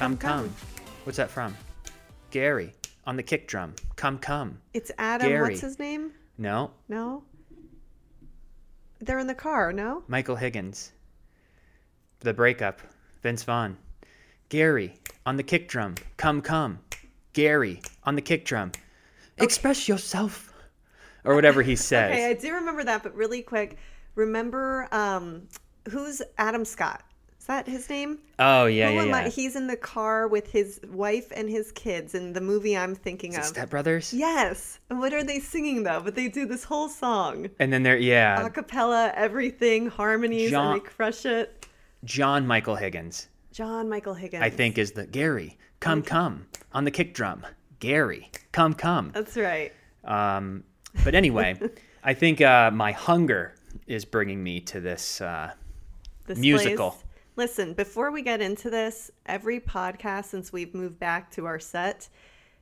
Come, come. What's that from? Gary on the kick drum. Come, come. It's Adam. Gary. What's his name? No, No. They're in the car. No. Michael Higgins. The breakup. Vince Vaughn. Gary on the kick drum. Come, come. Gary on the kick drum. Express yourself. Or whatever he says. Okay, I do remember that, but really quick, remember um, who's Adam Scott? Is that his name? oh, yeah, Who yeah, am I- yeah. He's in the car with his wife and his kids in the movie I'm thinking of. Step Brothers? Yes. What are they singing though? But they do this whole song, And then they're yeah, a cappella, everything, harmonies, John- and they crush it. John Michael Higgins. John Michael Higgins. I think is the Gary, come, come on the kick drum. Gary, come, come. that's right. Um, but anyway, I think uh, my hunger is bringing me to this. Uh, This Musical. place- Listen, before we get into this, every podcast since we've moved back to our set,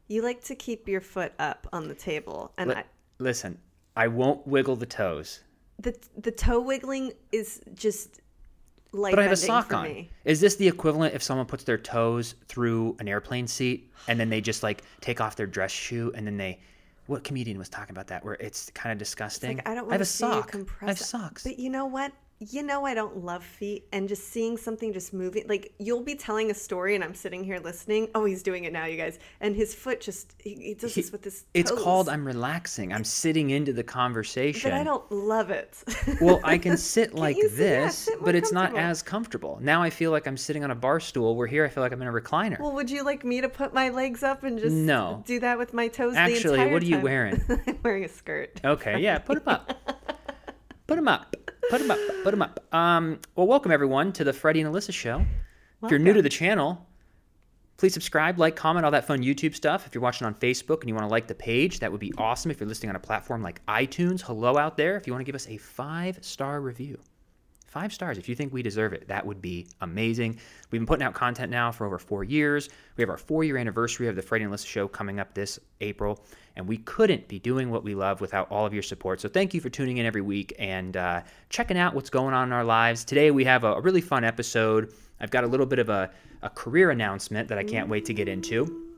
you like to keep your foot up on the table, and li- listen, I won't wiggle the toes, the the toe wiggling is just like but I have a sock on. me. Is this the equivalent if someone puts their toes through an airplane seat and then they just like take off their dress shoe and then they. What comedian was talking about that? Where it's kind of disgusting. Like I don't I have want a to you sock. compress. I have socks. But you know what? You know I don't love feet, and just seeing something just moving. Like you'll be telling a story, and I'm sitting here listening. Oh, he's doing it now, you guys. And his foot just he, he does this with his. It's toes. called I'm relaxing. I'm sitting into the conversation. But I don't love it. Well, I can sit like sit- yeah, this, sit but it's not as comfortable. Now I feel like I'm sitting on a bar stool. Where here I feel like I'm in a recliner. well, would you like me to put my legs up and just No. do that with my toes? Actually, what are you time? wearing? I'm wearing a skirt. Okay, yeah, put them up. Put them up. Put them up. Put them up. Um, well, welcome everyone to the Freddie and Alyssa show. If you're new to the channel, please subscribe, like, comment, all that fun YouTube stuff. If you're watching on Facebook and you want to like the page, that would be awesome. If you're listening on a platform like iTunes, hello out there. If you want to give us a five star review, five stars. If you think we deserve it, that would be amazing. We've been putting out content now for over four years. We have our four year anniversary of the Freddie and show coming up this April, and we couldn't be doing what we love without all of your support. So thank you for tuning in every week and uh, checking out what's going on in our lives. Today we have a, a really fun episode. I've got a little bit of a, a career announcement that I can't wait to get into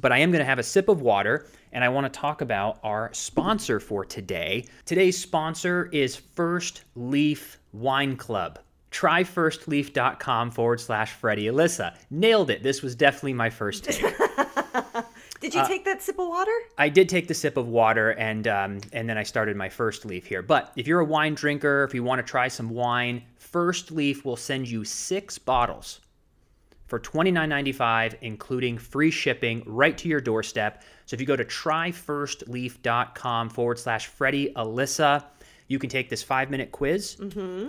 but I am going to have a sip of water and I want to talk about our sponsor for today. Today's sponsor is First Leaf Wine Club. Try firstleaf.com forward slash Freddie Alyssa. Nailed it. This was definitely my first take. Did Uh, you take that sip of water? I did take the sip of water and um, and then I started my first leaf here. But if you're a wine drinker, if you want to try some wine, First Leaf will send you six bottles for $29.95, including free shipping right to your doorstep. So if you go to tryfirstleaf.com forward slash Freddie Alyssa, you can take this five minute quiz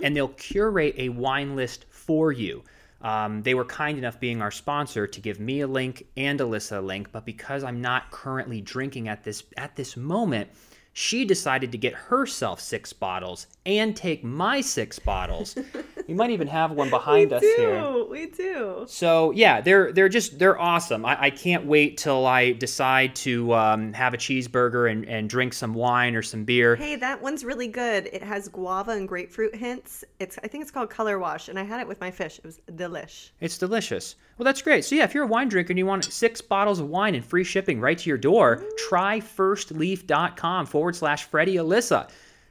and they'll curate a wine list for you. Um, they were kind enough being our sponsor to give me a link and Alyssa a link, but because I'm not currently drinking at this at this moment, she decided to get herself six bottles and take my six bottles. we might even have one behind us do. here. We do. So yeah, they're they're just they're awesome. I, I can't wait till I decide to um, have a cheeseburger and, and drink some wine or some beer. Hey, that one's really good. It has guava and grapefruit hints. It's I think it's called Color Wash, and I had it with my fish. It was delish. It's delicious. Well, that's great. So yeah, if you're a wine drinker and you want six bottles of wine and free shipping right to your door, try firstleaf.com forward slash Freddie Alyssa.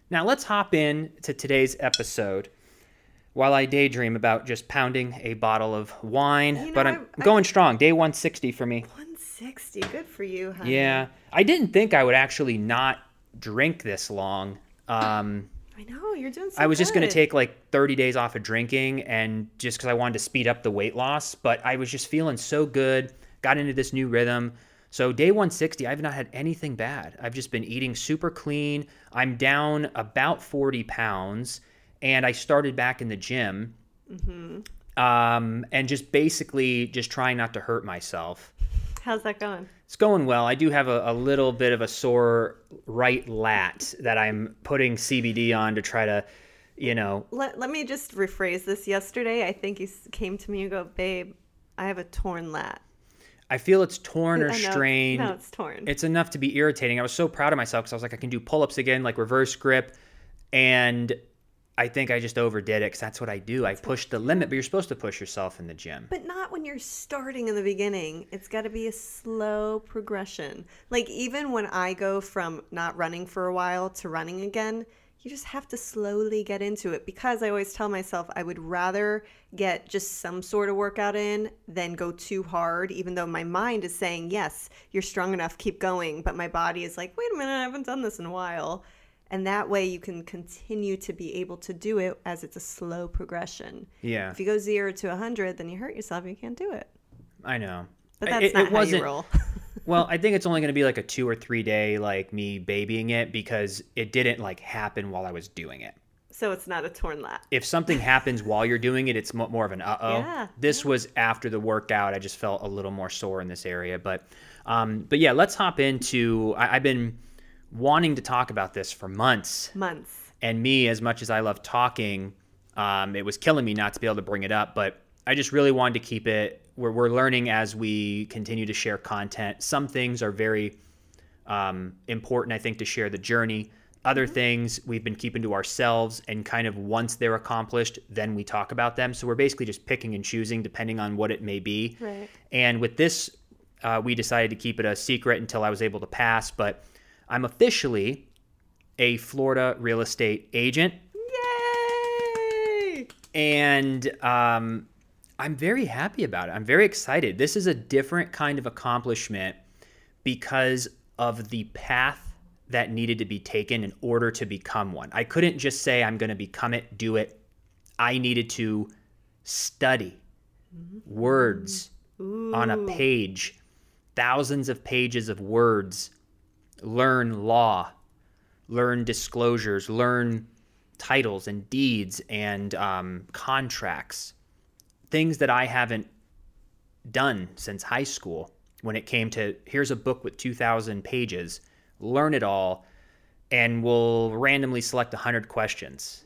Now let's hop in to today's episode. While I daydream about just pounding a bottle of wine, You know, but I'm I- I- going strong. Day 160 for me. 160. Good for you, honey. Yeah, I didn't think I would actually not drink this long. Um, I know you're doing. So I was just going to take like 30 days off of drinking and just because I wanted to speed up the weight loss, but I was just feeling so good, got into this new rhythm. So, day 160, I've not had anything bad. I've just been eating super clean. I'm down about 40 pounds and I started back in the gym. Um, and just basically just trying not to hurt myself. How's that going? It's going well. I do have a, a little bit of a sore right lat that I'm putting CBD on to try to, you know, Let, let me just rephrase this. Yesterday, I think you came to me and go, babe, I have a torn lat. I feel it's torn or strained. No, it's torn. It's enough to be irritating. I was so proud of myself because I was like, I can do pull ups again, like reverse grip. And I think I just overdid it because that's what I do. I push the limit, but you're supposed to push yourself in the gym. But not when you're starting in the beginning. It's got to be a slow progression. Like, even when I go from not running for a while to running again, you just have to slowly get into it because I always tell myself I would rather get just some sort of workout in than go too hard, even though my mind is saying, yes, you're strong enough, keep going. But my body is like, wait a minute, I haven't done this in a while. And that way you can continue to be able to do it as it's a slow progression. Yeah. If you go zero to 100, then you hurt yourself. You can't do it. I know. But that's it, not it how wasn't. you roll. well, I think it's only going to be like a two or three day, like me babying it because it didn't like happen while I was doing it. so it's not a torn lat. If something happens while you're doing it, it's more of an uh oh. Yeah, This was after the workout. I just felt a little more sore in this area, but, um, but yeah, let's hop into. I, I've been wanting to talk about this for months, Months. and me, as much as I love talking, um, it was killing me not to be able to bring it up. But I just really wanted to keep it. We're, we're learning as we continue to share content. Some things are very um, important, I think, to share the journey. Other things we've been keeping to ourselves, and kind of once they're accomplished, then we talk about them. So we're basically just picking and choosing depending on what it may be. Right. And with this, uh, we decided to keep it a secret until I was able to pass. But I'm officially a Florida real estate agent, Yay! and um, I'm very happy about it. I'm very excited. This is a different kind of accomplishment because of the path that needed to be taken in order to become one. I couldn't just say, I'm going to become it, do it. I needed to study words on a page, thousands of pages of words, learn law, learn disclosures, learn titles and deeds and um, contracts, things that I haven't done since high school. When it came to here's a book with 2,000 pages, learn it all, and we'll randomly select 100 questions.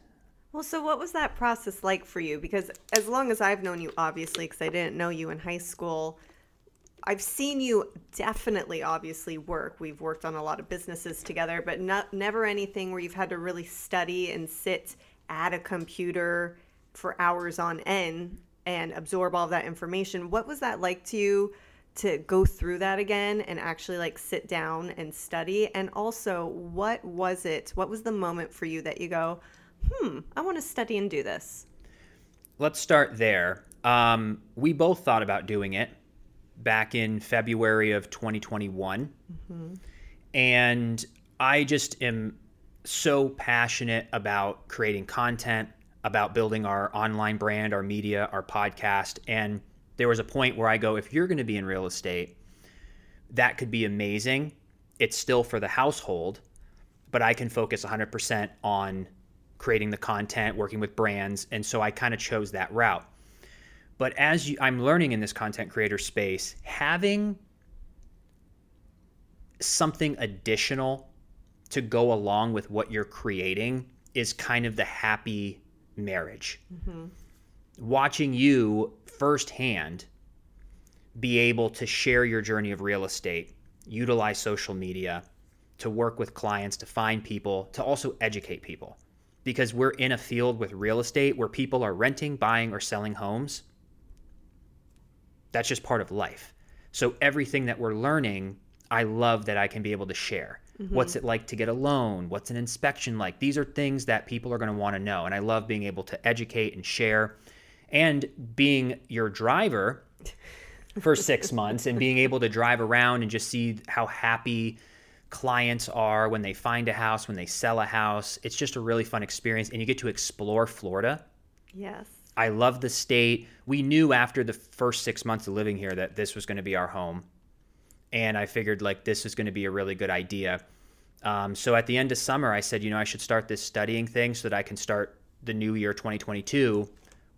Well, so what was that process like for you? Because as long as I've known you, obviously, because I didn't know you in high school, I've seen you definitely, obviously, work. We've worked on a lot of businesses together, but not never anything where you've had to really study and sit at a computer for hours on end and absorb all that information. What was that like to you to go through that again and actually like sit down and study? And also, what was it? What was the moment for you that you go, hmm, I want to study and do this? Let's start there. Um, we both thought about doing it back in February of 2021. Mm-hmm. And I just am so passionate about creating content, about building our online brand, our media, our podcast. And there was a point where I go, if you're going to be in real estate, that could be amazing. It's still for the household, but I can focus 100% on creating the content, working with brands. And so I kind of chose that route. But as you, I'm learning in this content creator space, having something additional to go along with what you're creating is kind of the happy marriage. Mm-hmm. Watching you firsthand be able to share your journey of real estate, utilize social media to work with clients, to find people, to also educate people. Because we're in a field with real estate where people are renting, buying, or selling homes. That's just part of life. So everything that we're learning, I love that I can be able to share. Mm-hmm. What's it like to get a loan? What's an inspection like? These are things that people are going to want to know. And I love being able to educate and share. And being your driver for six months and being able to drive around and just see how happy clients are when they find a house, when they sell a house. It's just a really fun experience. And you get to explore Florida. Yes. I love the state. We knew after the first six months of living here that this was going to be our home. And I figured like this is going to be a really good idea. Um, so at the end of summer, I said, you know, I should start this studying thing so that I can start the new year 2022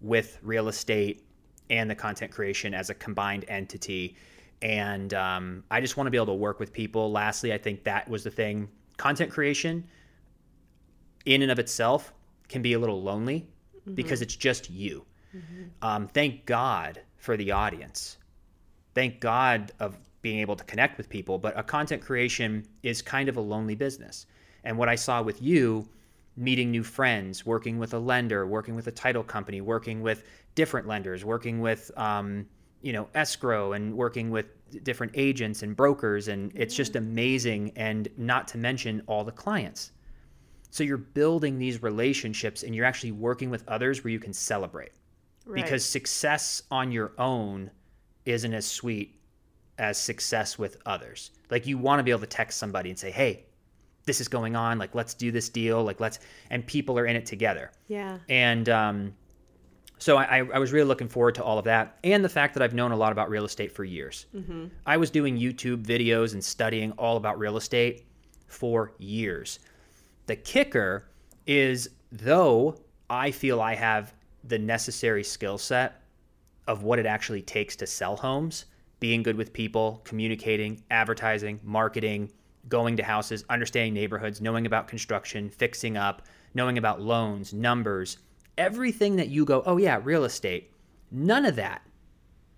with real estate and the content creation as a combined entity. And um, I just want to be able to work with people. Lastly, I think that was the thing. Content creation, in and of itself, can be a little lonely because it's just you. Um, thank God for the audience. Thank God of being able to connect with people. But a content creation is kind of a lonely business. And what I saw with you meeting new friends, working with a lender, working with a title company, working with different lenders, working with um, you know escrow, and working with different agents and brokers, and it's just amazing. And not to mention all the clients. So you're building these relationships, and you're actually working with others where you can celebrate Right. because success on your own isn't as sweet as success with others. Like you want to be able to text somebody and say, "Hey, this is going on. Like let's do this deal. Like let's," and people are in it together. yeah. And um, so I, I was really looking forward to all of that, and the fact that I've known a lot about real estate for years. I was doing YouTube videos and studying all about real estate for years. The kicker is, though I feel I have the necessary skill set of what it actually takes to sell homes, being good with people, communicating, advertising, marketing, going to houses, understanding neighborhoods, knowing about construction, fixing up, knowing about loans, numbers, everything that you go, oh yeah, real estate. None of that,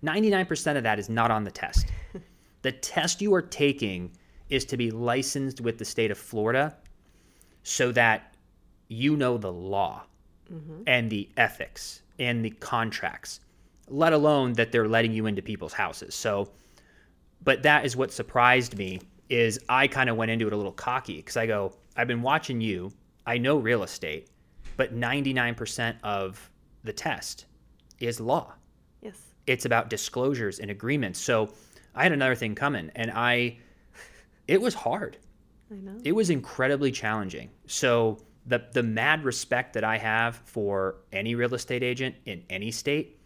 99% of that is not on the test. the test you are taking is to be licensed with the state of Florida so that you know the law and the ethics and the contracts, let alone that they're letting you into people's houses. So, but that is what surprised me is I kind of went into it a little cocky because I go, I've been watching you. I know real estate, but 99% of the test is law. Yes. It's about disclosures and agreements. So I had another thing coming and I, it was hard I know. it was incredibly challenging. So the the mad respect that I have for any real estate agent in any state,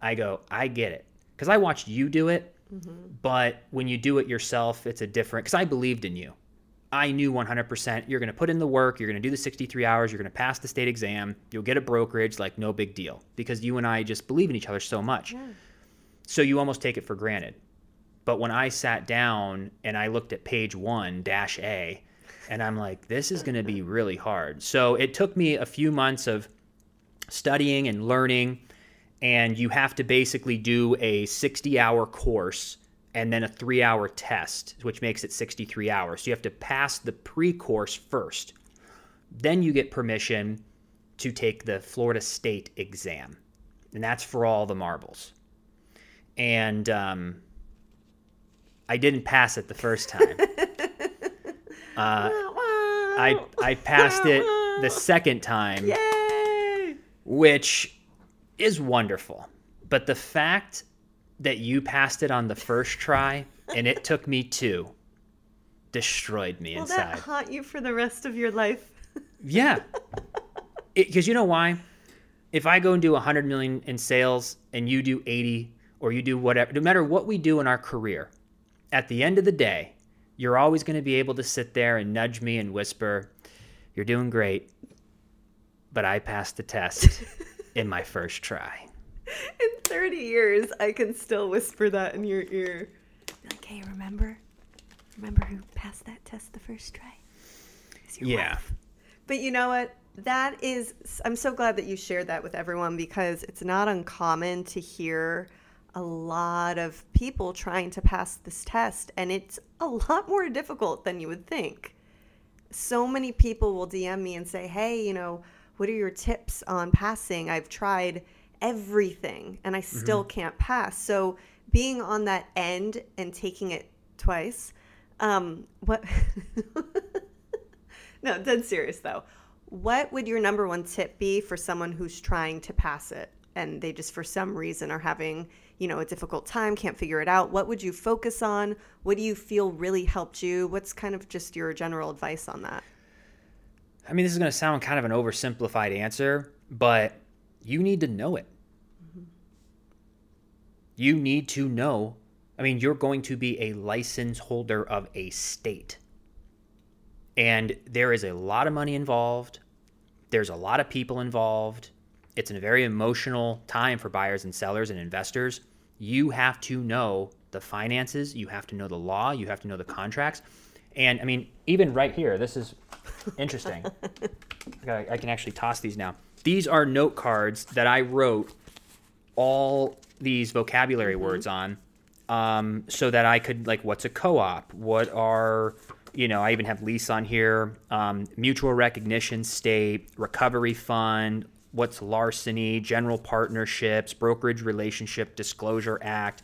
I go, I get it. Cuz I watched you do it, mm-hmm. but when you do it yourself, it's a different cuz I believed in you. I knew 100% you're going to put in the work, you're going to do the 63 hours, you're going to pass the state exam, you'll get a brokerage like no big deal because you and I just believe in each other so much. Yeah. So you almost take it for granted. But when I sat down and I looked at page one, dash A, and I'm like, this is going to be really hard. So it took me a few months of studying and learning. And you have to basically do a 60 hour course and then a three hour test, which makes it 63 hours. So you have to pass the pre course first. Then you get permission to take the Florida State exam. And that's for all the marbles and um, I didn't pass it the first time. Uh, I I passed it the second time, Yay! which is wonderful. But the fact that you passed it on the first try and it took me two destroyed me Will inside. that haunt you for the rest of your life? Yeah. Because you know why? If I go and do 100 million in sales and you do 80 or you do whatever, no matter what we do in our career, at the end of the day, you're always going to be able to sit there and nudge me and whisper, You're doing great, but I passed the test in my first try. In 30 years, I can still whisper that in your ear. Be like, hey, remember? Remember who passed that test the first try? It's your Yeah. wife. But you know what? That is, I'm so glad that you shared that with everyone because it's not uncommon to hear a lot of people trying to pass this test, and it's a lot more difficult than you would think. So many people will DM me and say, hey, you know, what are your tips on passing? I've tried everything and I still can't pass. So being on that end and taking it twice, um, what? no, dead serious though. What would your number one tip be for someone who's trying to pass it and they just for some reason are having, you know, a difficult time, can't figure it out? What would you focus on? What do you feel really helped you? What's kind of just your general advice on that? I mean, this is going to sound kind of an oversimplified answer, but you need to know it. Mm-hmm. You need to know. I mean, you're going to be a license holder of a state. And there is a lot of money involved. There's a lot of people involved. It's a very emotional time for buyers and sellers and investors. You have to know the finances, you have to know the law, you have to know the contracts. And I mean, even right here, this is interesting. I I can actually toss these now. These are note cards that I wrote all these vocabulary words on um, so that I could, like, what's a co op? What are You know, I even have lease on here, um, mutual recognition state, recovery fund, what's larceny, general partnerships, brokerage relationship disclosure act.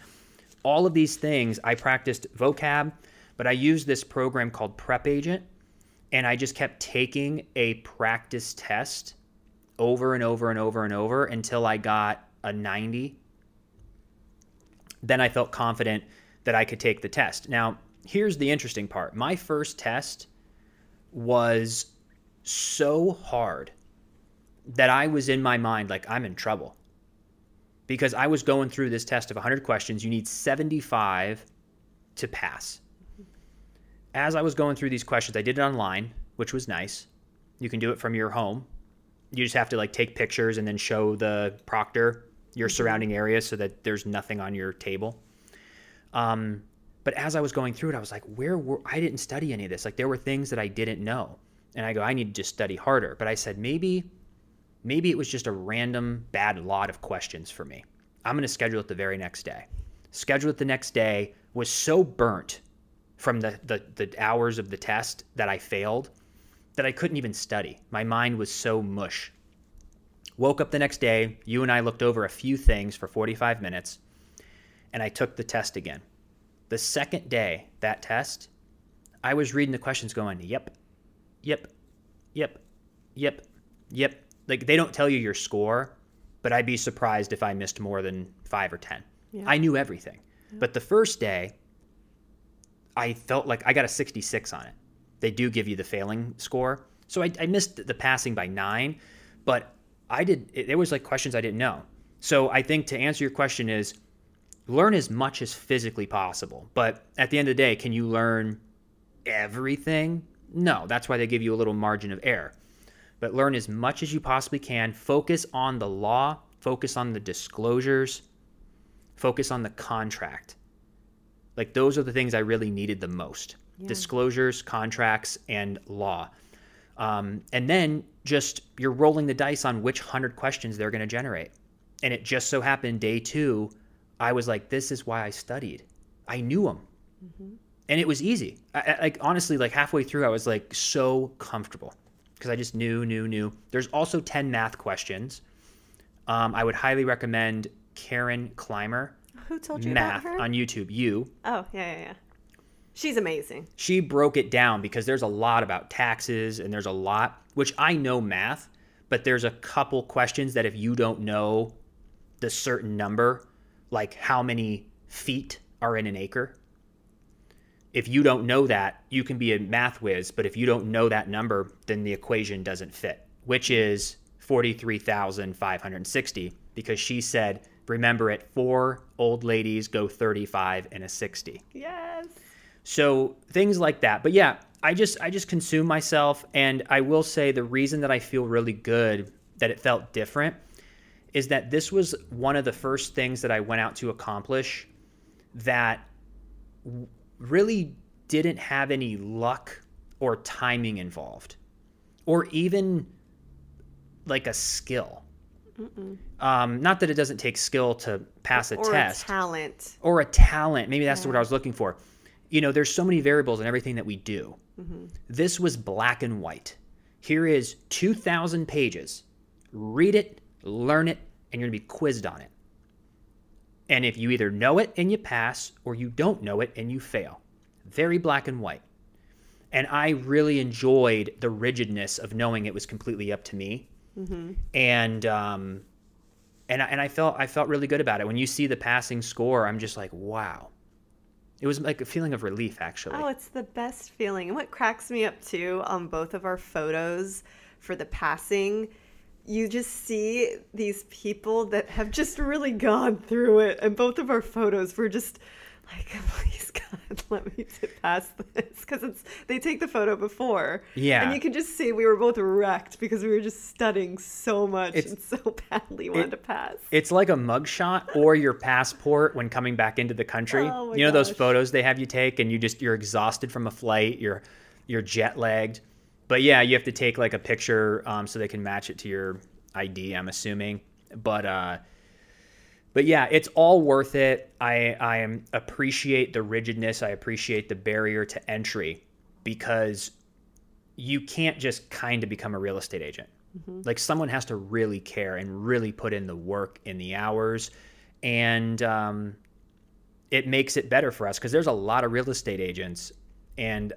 All of these things I practiced vocab, but I used this program called Prep Agent and I just kept taking a practice test over and over and over and over until I got a 90. Then I felt confident that I could take the test. Now, here's the interesting part my first test was so hard that I was in my mind like, I'm in trouble. Because I was going through this test of 100 questions. You need 75 to pass. As I was going through these questions, I did it online, which was nice. You can do it from your home. You just have to like take pictures and then show the proctor your surrounding area so that there's nothing on your table. Um, but as I was going through it, I was like, where were I didn't study any of this. Like there were things that I didn't know. And I go, I need to just study harder. But I said, maybe, maybe it was just a random bad lot of questions for me. I'm going to schedule it the very next day. Schedule it the next day, was so burnt from the, the, the hours of the test that I failed that I couldn't even study. My mind was so mush. Woke up the next day, you and I looked over a few things for 45 minutes, and I took the test again. The second day, that test, I was reading the questions going, yep, yep, yep, yep, yep. Like they don't tell you your score, but I'd be surprised if I missed more than five or 10. Yeah. I knew everything. But the first day, I felt like I got a 66 on it. They do give you the failing score. So I, I missed the passing by nine, but I did, it, there was like questions I didn't know. So I think to answer your question is learn as much as physically possible. But at the end of the day, can you learn everything? No, that's why they give you a little margin of error. But learn as much as you possibly can. Focus on the law, focus on the disclosures, focus on the contract. Like those are the things I really needed the most Yeah. disclosures, contracts, and law. Um, and then just you're rolling the dice on which 100 questions they're going to generate. And it just so happened day two, I was like, this is why I studied. I knew them. And it was easy. I, I- like, honestly, like halfway through, I was like so comfortable because I just knew, knew, knew. There's also 10 math questions. Um, I would highly recommend Karen Clymer, Who told you math about her? on YouTube. You. oh, yeah, yeah, yeah. She's amazing. she broke it down because there's a lot about taxes and there's a lot which I know math, but there's a couple questions that if you don't know the certain number, like how many feet are in an acre, if you don't know that, you can be a math whiz, but if you don't know that number, then the equation doesn't fit, which is 43,560 because she said, remember it, four old ladies go 35 and a 60. Yes. So things like that. But yeah, I just I just consume myself and I will say the reason that I feel really good that it felt different is that this was one of the first things that I went out to accomplish that really didn't have any luck or timing involved or even like a skill. Um, not that it doesn't take skill to pass a or test a talent. or a talent. Maybe that's the word I was looking for. You know, there's so many variables in everything that we do. This was black and white. Here is 2,000 pages. Read it, learn it, and you're going to be quizzed on it. And if you either know it and you pass, or you don't know it and you fail. Very black and white. And I really enjoyed the rigidness of knowing it was completely up to me. And um, and I, and I felt I felt really good about it. When you see the passing score, I'm just like, wow. It was like a feeling of relief, actually. Oh, it's the best feeling. And what cracks me up too on both of our photos for the passing, you just see these people that have just really gone through it. And both of our photos were just like, please God, let me to pass this because it's they take the photo before. Yeah. And you can just see we were both wrecked because we were just studying so much It's- and so badly wanted to pass. It's like a mugshot or your passport when coming back into the country. Oh you know those photos they have you take and you just you're exhausted from a flight, you're you're jet lagged. But yeah, you have to take like a picture um, so they can match it to your ID, I'm assuming. But uh but yeah, it's all worth it. I I am appreciate the rigidness, I appreciate the barrier to entry. because you can't just kind of become a real estate agent. Like someone has to really care and really put in the work in the hours, and um, it makes it better for us because there's a lot of real estate agents, and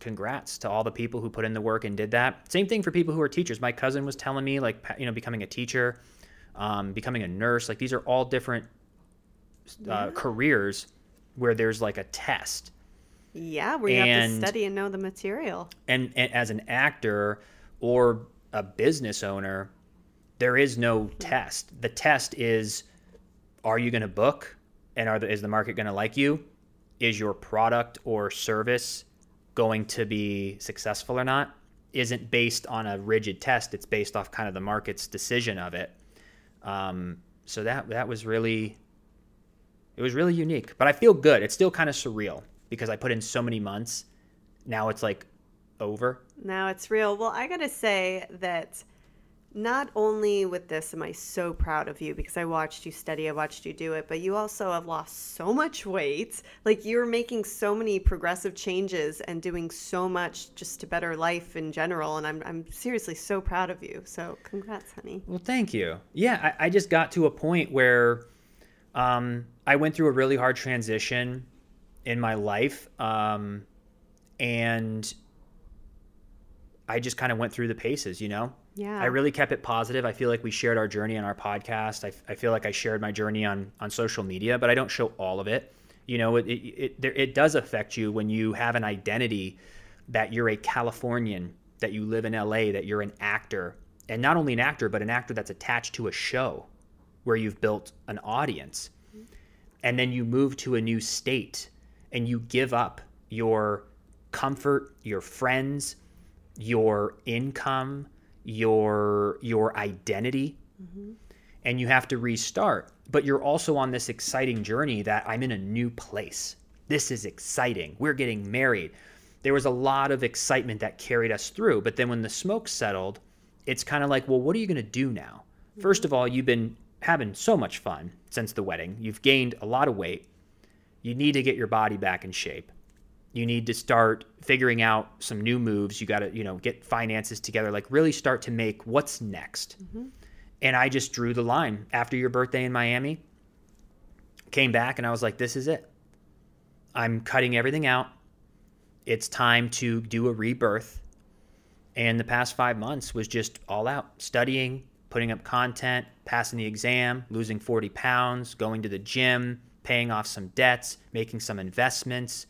congrats to all the people who put in the work and did that. Same thing for people who are teachers. My cousin was telling me like you know becoming a teacher, um, becoming a nurse. Like these are all different uh, careers where there's like a test Yeah, where you have to study and know the material. and, and as an actor or a business owner, there is no test. The test is are you going to book and are the, is the market going to like you? Is your product or service going to be successful or not? Isn't based on a rigid test. It's based off kind of the market's decision of it. Um, so that that was really it was really unique. But I feel good. It's still kind of surreal because I put in so many months. Now it's like over. Now it's real. Well, I got to say that not only with this am I so proud of you because I watched you study, I watched you do it, but you also have lost so much weight. Like you're making so many progressive changes and doing so much just to better life in general. And I'm, I'm seriously so proud of you. So congrats, honey. Well, thank you. Yeah, I, I just got to a point where um, I went through a really hard transition in my life, um, and I just kind of went through the paces. You know, Yeah. I really kept it positive. I feel like we shared our journey on our podcast. I, I feel like I shared my journey on on social media, but I don't show all of it. You know, it it, it, it does affect you when you have an identity that you're a Californian, that you live in LA, that you're an actor, and not only an actor, but an actor that's attached to a show where you've built an audience. And then you move to a new state and you give up your comfort, your friends, your income, your your identity mm-hmm. and you have to restart. But you're also on this exciting journey that I'm in a new place. This is exciting. We're getting married. There was a lot of excitement that carried us through. But then when the smoke settled, it's kind of like, well, what are you going to do now? Mm-hmm. First of all, you've been having so much fun since the wedding. You've gained a lot of weight. You need to get your body back in shape. You need to start figuring out some new moves. You got to, you know, get finances together, like really start to make what's next. Mm-hmm. And I just drew the line after your birthday in Miami. Came back and I was like, this is it. I'm cutting everything out. It's time to do a rebirth. And the past five months was just all out studying, putting up content, passing the exam, losing 40 pounds, going to the gym, paying off some debts, making some investments,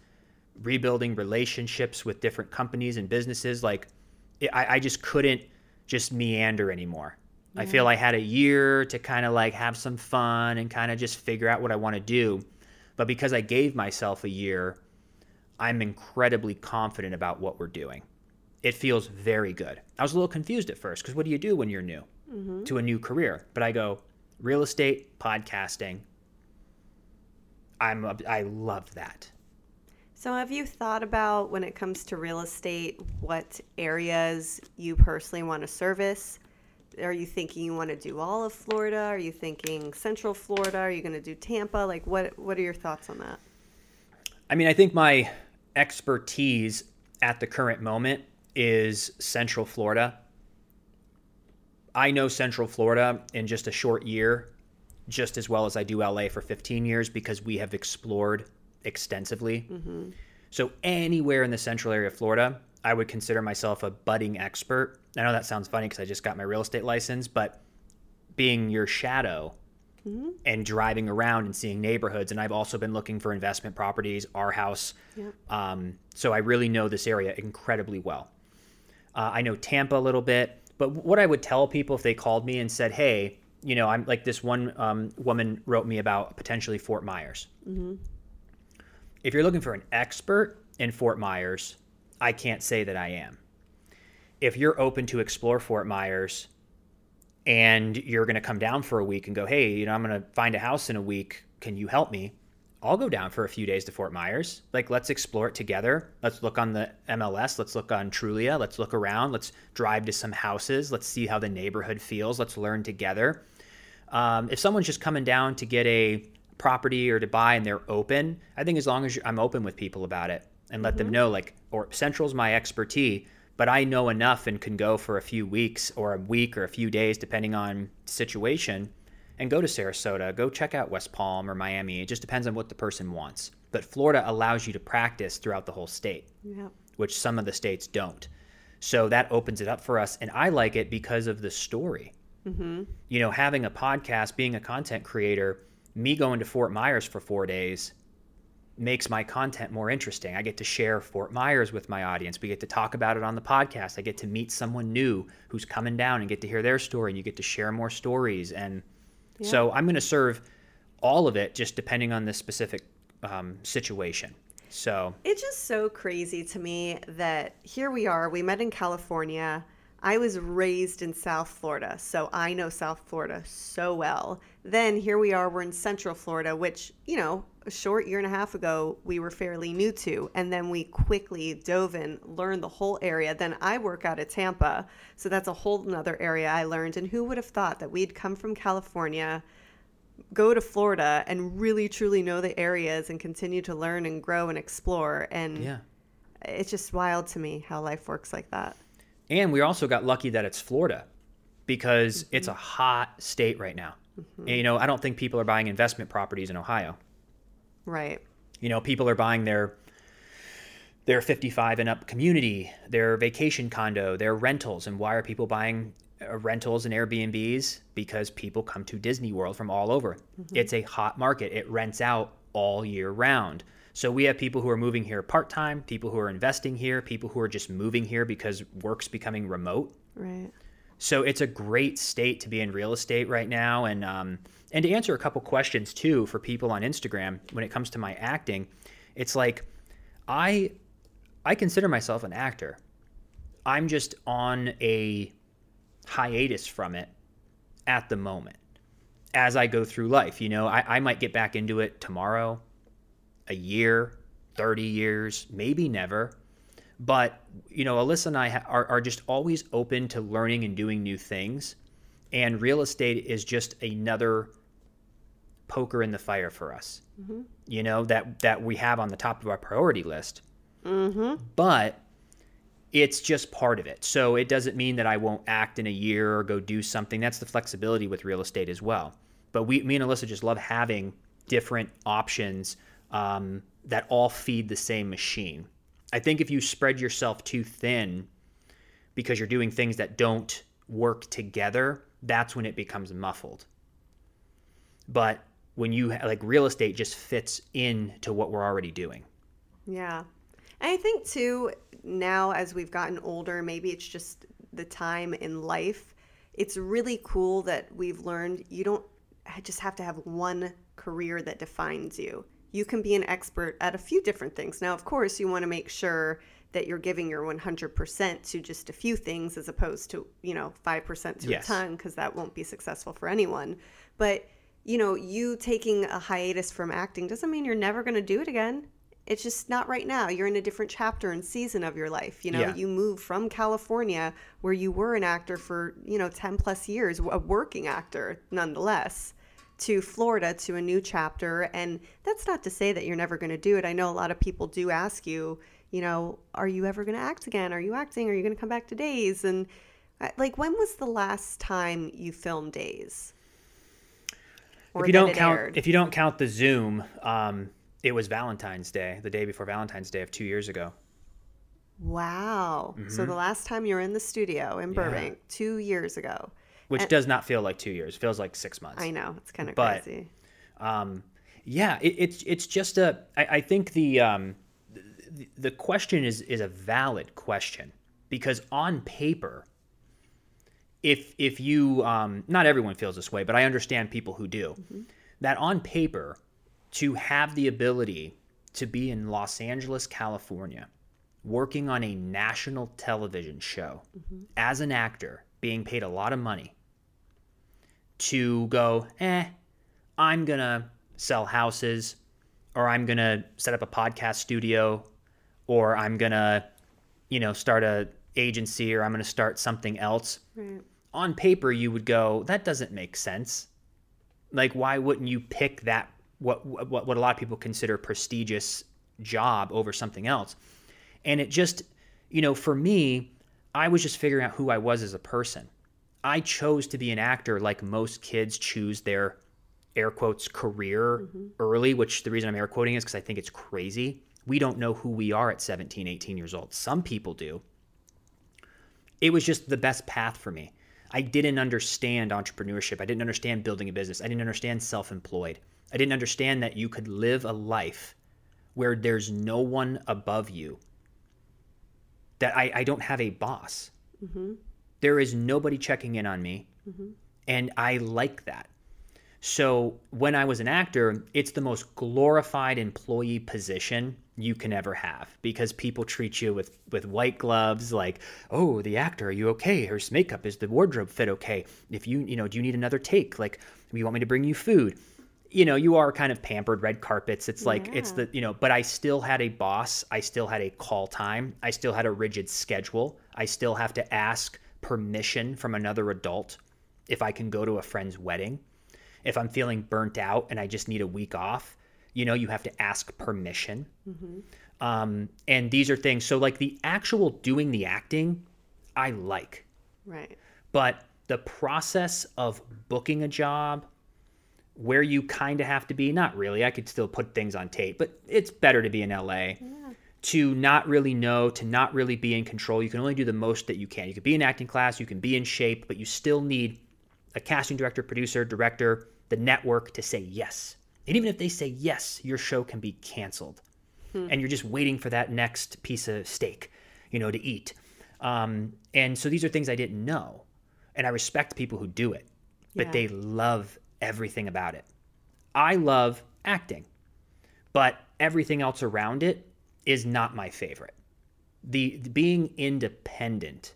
rebuilding relationships with different companies and businesses. Like, I, I just couldn't just meander anymore. I feel I had a year to kind of like have some fun and kind of just figure out what I want to do. But because I gave myself a year, I'm incredibly confident about what we're doing. It feels very good. I was a little confused at first because what do you do when you're new mm-hmm. to a new career? But I go real estate, podcasting. I'm a, I love that. So, have you thought about when it comes to real estate, what areas you personally want to service? Are you thinking you want to do all of Florida? Are you thinking Central Florida? Are you going to do Tampa? Like, what what are your thoughts on that? I mean, I think my expertise at the current moment is Central Florida. I know Central Florida in just a short year, just as well as I do LA for 15 years because we have explored extensively. So, anywhere in the central area of Florida, I would consider myself a budding expert. I know that sounds funny because I just got my real estate license, but being your shadow and driving around and seeing neighborhoods. And I've also been looking for investment properties, our house. Yep. Um, so I really know this area incredibly well. Uh, I know Tampa a little bit, but what I would tell people if they called me and said, "Hey, you know, I'm like this one um, woman wrote me about potentially Fort Myers. If you're looking for an expert in Fort Myers, I can't say that I am. If you're open to explore Fort Myers and you're going to come down for a week and go, hey, you know, I'm going to find a house in a week. Can you help me? I'll go down for a few days to Fort Myers. Like, let's explore it together. Let's look on the MLS. Let's look on Trulia. Let's look around. Let's drive to some houses. Let's see how the neighborhood feels. Let's learn together. Um, if someone's just coming down to get a property or to buy and they're open, I think as long as I'm open with people about it, and let them know like or central's my expertise but i know enough and can go for a few weeks or a week or a few days depending on situation and go to sarasota go check out west palm or miami it just depends on what the person wants but florida allows you to practice throughout the whole state Yeah. which some of the states don't. So that opens it up for us. And I like it because of the story. Mm-hmm. You know, having a podcast, being a content creator, me going to Fort Myers for four days makes my content more interesting. I get to share Fort Myers with my audience. We get to talk about it on the podcast. I get to meet someone new who's coming down and get to hear their story, and you get to share more stories. And so I'm going to serve all of it just depending on the specific um, situation. So It's just so crazy to me that here we are. We met in California. I was raised in South Florida, so I know South Florida so well. Then here we are, we're in Central Florida, which, you know, a short year and a half ago, we were fairly new to. And then we quickly dove in, learned the whole area. Then I work out of Tampa, so that's a whole nother area I learned. And who would have thought that we'd come from California? go to Florida and really truly know the areas and continue to learn and grow and explore. And yeah. it's just wild to me how life works like that. And we also got lucky that it's Florida because mm-hmm. it's a hot state right now. Mm-hmm. And, you know, I don't think people are buying investment properties in Ohio. Right. You know, people are buying their their 55 and up community, their vacation condo, their rentals. And why are people buying uh, rentals and Airbnbs? Because people come to Disney World from all over. Mm-hmm. It's a hot market. It rents out all year round. So we have people who are moving here part time, people who are investing here, people who are just moving here because work's becoming remote. Right. So it's a great state to be in real estate right now, and um, and to answer a couple questions too for people on Instagram when it comes to my acting, it's like I I consider myself an actor. I'm just on a hiatus from it at the moment as I go through life. You know, I, I might get back into it tomorrow, a year, 30 years, maybe never. But, you know, Alyssa and I ha- are, are just always open to learning and doing new things. And real estate is just another poker in the fire for us, mm-hmm. you know, that, that we have on the top of our priority list. Mm-hmm. But it's just part of it. So it doesn't mean that I won't act in a year or go do something. That's the flexibility with real estate as well. But we, me and Alyssa just love having different options um, that all feed the same machine. I think if you spread yourself too thin because you're doing things that don't work together, that's when it becomes muffled. But when you like real estate just fits into what we're already doing. Yeah. And I think too, now as we've gotten older, maybe it's just the time in life. It's really cool that we've learned you don't just have to have one career that defines you. You can be an expert at a few different things. Now, of course, you want to make sure that you're giving your 100% to just a few things as opposed to, you know, 5% to Yes. a ton because that won't be successful for anyone. But, you know, you taking a hiatus from acting doesn't mean you're never going to do it again. It's just not right now. You're in a different chapter and season of your life. You know, Yeah. you move from California where you were an actor for, you know, 10 plus years, a working actor nonetheless, to Florida to a new chapter. And that's not to say that you're never going to do it. I know a lot of people do ask you, you know, are you ever going to act again? Are you acting? Are you going to come back to Days? And uh, like, when was the last time you filmed Days? Or if you don't count aired? if you don't count the Zoom, um, it was Valentine's Day, the day before Valentine's Day of two years ago. Wow. So the last time you were in the studio in Mm-hmm. Yeah. Burbank, two years ago. Which does not feel like two years. It feels like six months. I know it's kind of But- crazy. Um, yeah, it, it's it's just a. I, I think the, um, the the question is is a valid question because on paper, if if you um, not everyone feels this way, but I understand people who do. That on paper, to have the ability to be in Los Angeles, California, working on a national television show as an actor, being paid a lot of money, to go, eh, I'm going to sell houses, or I'm going to set up a podcast studio, or I'm going to, you know, start a agency, or I'm going to start something else. Right. On paper, you would go, that doesn't make sense. Like, why wouldn't you pick that, what, what, what a lot of people consider prestigious job over something else. And it just, you know, for me, I was just figuring out who I was as a person. I chose to be an actor like most kids choose their air quotes career mm-hmm. early, which the reason I'm air quoting is because I think it's crazy. We don't know who we are at 17, 18 years old. Some people do. It was just the best path for me. I didn't understand entrepreneurship. I didn't understand building a business. I didn't understand self employed. I didn't understand that you could live a life where there's no one above you, that I, I don't have a boss. Mm-hmm. There is nobody checking in on me. Mm-hmm. And I like that. So when I was an actor, it's the most glorified employee position you can ever have because people treat you with with white gloves like oh the actor are you okay her makeup is the wardrobe fit okay if you you know do you need another take like you want me to bring you food you know you are kind of pampered red carpets it's like yeah. it's the you know but i still had a boss i still had a call time i still had a rigid schedule i still have to ask permission from another adult if i can go to a friend's wedding. If i'm feeling burnt out and i just need a week off you know you have to ask permission. Mm-hmm. um, and these are things so like the actual doing the acting i like. Right. But the process of booking a job where you kind of have to be not really i could still put things on tape but it's better to be in la yeah. To not really know to not really be in control you can only do the most that you can you can be in acting class you can be in shape but you still need a casting director producer director the network to say yes and even if they say yes, your show can be canceled. Hmm. And you're just waiting for that next piece of steak, you know, to eat. Um, and so these are things I didn't know. And I respect people who do it, but yeah. they love everything about it. I love acting, but everything else around it is not my favorite. The, being independent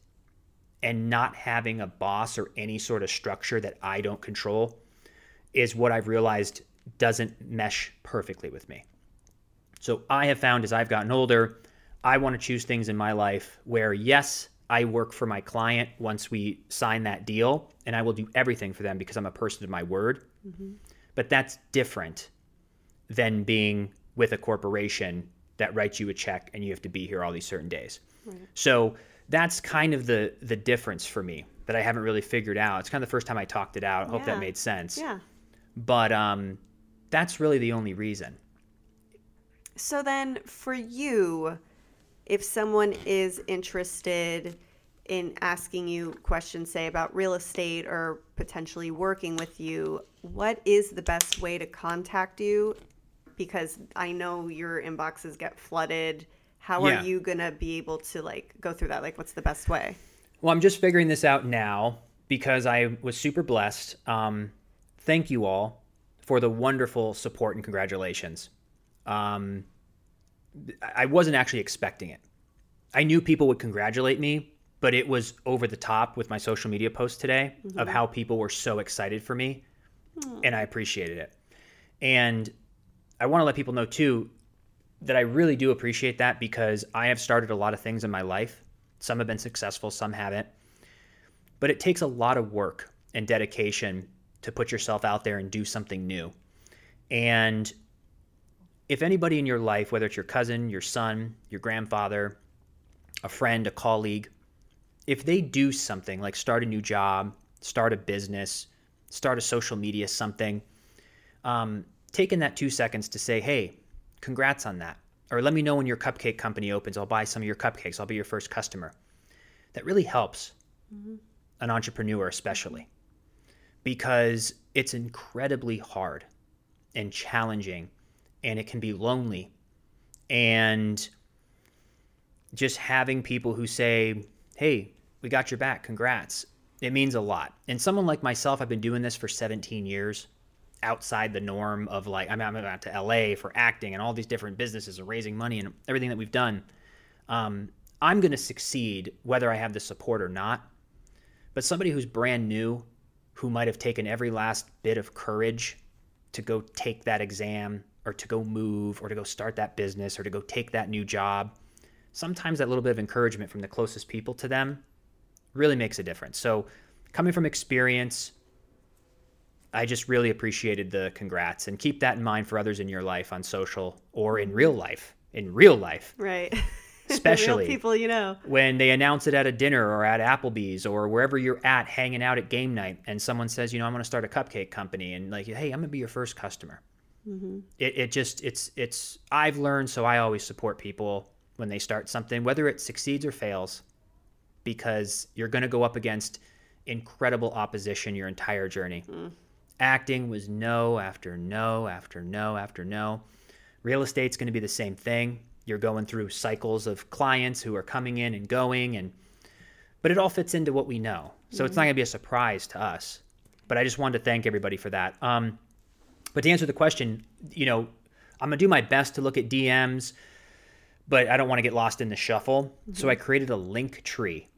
and not having a boss or any sort of structure that I don't control is what I've realized doesn't mesh perfectly with me. So I have found as I've gotten older, I want to choose things in my life where, yes, I work for my client once we sign that deal, and I will do everything for them because I'm a person of my word. Mm-hmm. But that's different than being with a corporation that writes you a check and you have to be here all these certain days. Right. So that's kind of the the difference for me that I haven't really figured out. It's kind of the first time I talked it out. I hope that made sense. Yeah. But um, that's really the only reason. So then, for you, if someone is interested in asking you questions, say about real estate or potentially working with you, what is the best way to contact you? Because I know your inboxes get flooded. How yeah. are you gonna be able to like go through that? Like, what's the best way? Well, I'm just figuring this out now because I was super blessed. Um, thank you all for the wonderful support and congratulations. Um, I wasn't actually expecting it. I knew people would congratulate me, but it was over the top with my social media post today mm-hmm. of how people were so excited for me, mm. and I appreciated it. And I want to let people know too that I really do appreciate that because I have started a lot of things in my life. Some have been successful, some haven't. But it takes a lot of work and dedication to put yourself out there and do something new. And if anybody in your life, whether it's your cousin, your son, your grandfather, a friend, a colleague, if they do something like start a new job, start a business, start a social media something, um, taking that two seconds to say, hey, congrats on that. Or let me know when your cupcake company opens. I'll buy some of your cupcakes. I'll be your first customer. That really helps mm-hmm. an entrepreneur, especially because it's incredibly hard and challenging and it can be lonely. And just having people who say, hey, we got your back, congrats, it means a lot. And someone like myself, I've been doing this for 17 years outside the norm of like, I'm, I'm out to LA for acting and all these different businesses and raising money and everything that we've done. Um, I'm going to succeed whether I have the support or not. But somebody who's brand new who might have taken every last bit of courage to go take that exam or to go move or to go start that business or to go take that new job, sometimes that little bit of encouragement from the closest people to them really makes a difference. So, coming from experience, I just really appreciated the congrats and keep that in mind for others in your life on social or in real life. in real life, Right. Especially- Real people, you know. when they announce it at a dinner or at Applebee's or wherever you're at hanging out at game night and someone says, you know, I'm going to start a cupcake company and like, hey, I'm going to be your first customer. Mm-hmm. It, it just, it's, it's, I've learned, so I always support people when they start something, whether it succeeds or fails, because you're going to go up against incredible opposition your entire journey. Mm. Acting was no after no after no after no. Real estate's going to be the same thing. You're going through cycles of clients who are coming in and going and but it all fits into what we know. So it's not going to be a surprise to us. But I just wanted to thank everybody for that. Um, but to answer the question, you know, I'm going to do my best to look at DMs, but I don't want to get lost in the shuffle. So I created a link tree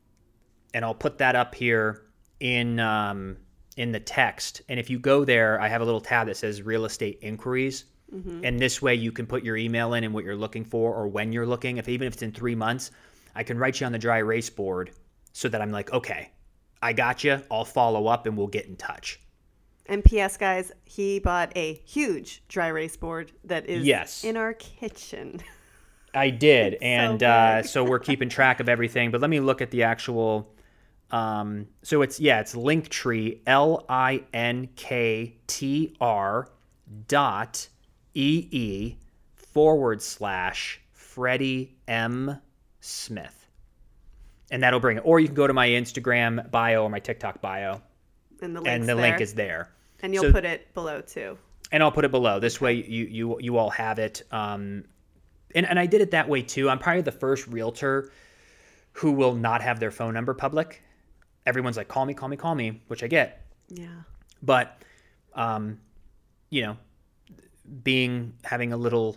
and I'll put that up here in um, in the text. And if you go there, I have a little tab that says real estate inquiries. And this way you can put your email in and what you're looking for or when you're looking. If even if it's in three months, I can write you on the dry erase board so that I'm like, okay, I got you. I'll follow up and we'll get in touch. And P.S. guys, he bought a huge dry erase board that is Yes. in our kitchen. I did, and so uh, so we're keeping track of everything. But let me look at the actual. Um, so it's yeah, it's Linktree L I N K T R dot E E forward slash Freddie M Smith, and that'll bring it. Or you can go to my Instagram bio or my TikTok bio, And the and the link is there. And you'll so- put it below too. and I'll put it below. This way, you you you all have it. Um, and and I did it that way too. I'm probably the first realtor who will not have their phone number public. Everyone's like, call me, call me, call me, which I get. Yeah. But, um, you know, being having a little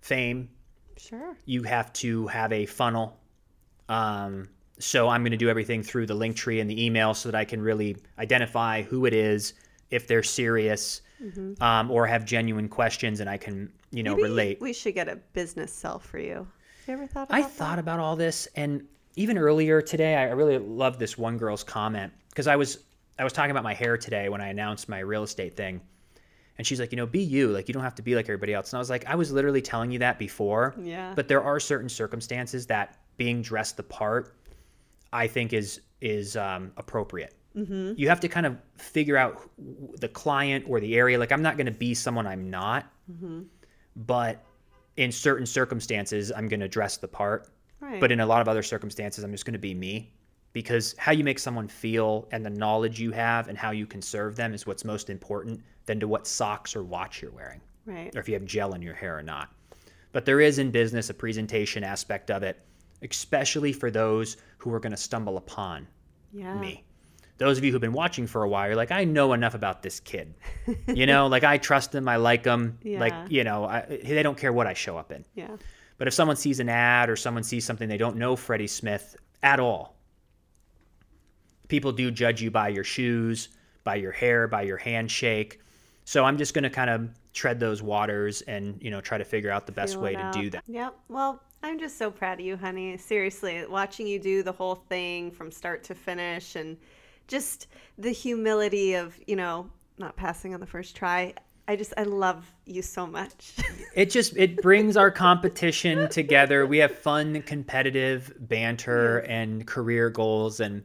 fame, Sure. you have to have a funnel. Um, so I'm going to do everything through the link tree and the email so that I can really identify who it is, if they're serious, um, or have genuine questions, and I can, you know, Maybe relate. we should get a business cell for you. You ever thought about I that? thought about all this, and even earlier today, I really loved this one girl's comment because I was I was talking about my hair today when I announced my real estate thing, and she's like, you know, be you, like you don't have to be like everybody else. And I was like, I was literally telling you that before, Yeah. but there are certain circumstances that being dressed the part, I think is is um, appropriate. Mm-hmm. You have to kind of figure out the client or the area. Like I'm not going to be someone I'm not, but in certain circumstances, I'm going to dress the part. Right. But in a lot of other circumstances, I'm just going to be me because how you make someone feel and the knowledge you have and how you can serve them is what's most important than to what socks or watch you're wearing right. or if you have gel in your hair or not. But there is in business a presentation aspect of it, especially for those who are going to stumble upon Yeah. me. Those of you who've been watching for a while, you're like, I know enough about this kid. you know, like I trust him, I like him. Like, you know, I, they don't care what I show up in. Yeah. But if someone sees an ad or someone sees something they don't know Freddie Smith at all, people do judge you by your shoes, by your hair, by your handshake. So I'm just going to kind of tread those waters and, you know, try to figure out the best Feel way to do that. Yep. Well, I'm just so proud of you, honey. Seriously, watching you do the whole thing from start to finish and just the humility of, you know, not passing on the first try. I just, I love you so much. It just it brings our competition together. We have fun, competitive banter and career goals and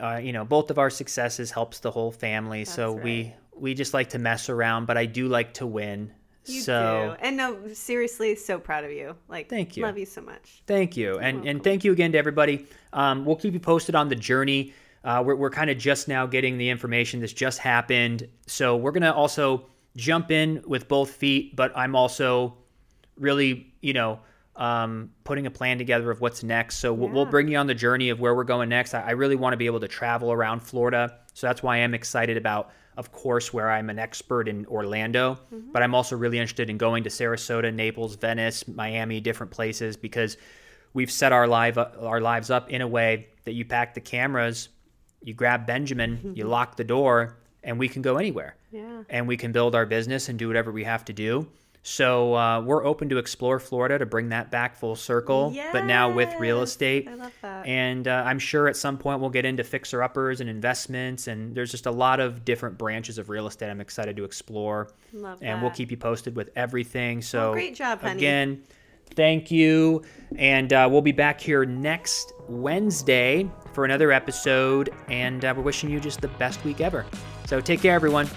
uh, you know, both of our successes helps the whole family. so That's we we just like to mess around, but I do like to win. You so do. And no, seriously, so proud of you. Like, Thank you. Love you so much. Thank you, and and thank you again to everybody. Um, we'll keep you posted on the journey. Uh, we're we're kind of just now getting the information. This just happened, so we're gonna also jump in with both feet. But I'm also really, you know, um, putting a plan together of what's next. So we'll, we'll bring you on the journey of where we're going next. I, I really want to be able to travel around Florida, so that's why I am excited about, of course, where I'm an expert in Orlando. But I'm also really interested in going to Sarasota, Naples, Venice, Miami, different places because we've set our live our lives up in a way that you pack the cameras, you grab Benjamin, you lock the door, and we can go anywhere Yeah. and we can build our business and do whatever we have to do. So uh, we're open to explore Florida to bring that back full circle, but now with real estate. I love that. And uh, I'm sure at some point we'll get into fixer uppers and investments, and there's just a lot of different branches of real estate I'm excited to explore. Love And we'll keep you posted with everything. So great job, honey. Again, thank you, and uh, we'll be back here next Wednesday for another episode. And uh, we're wishing you just the best week ever. So take care, everyone.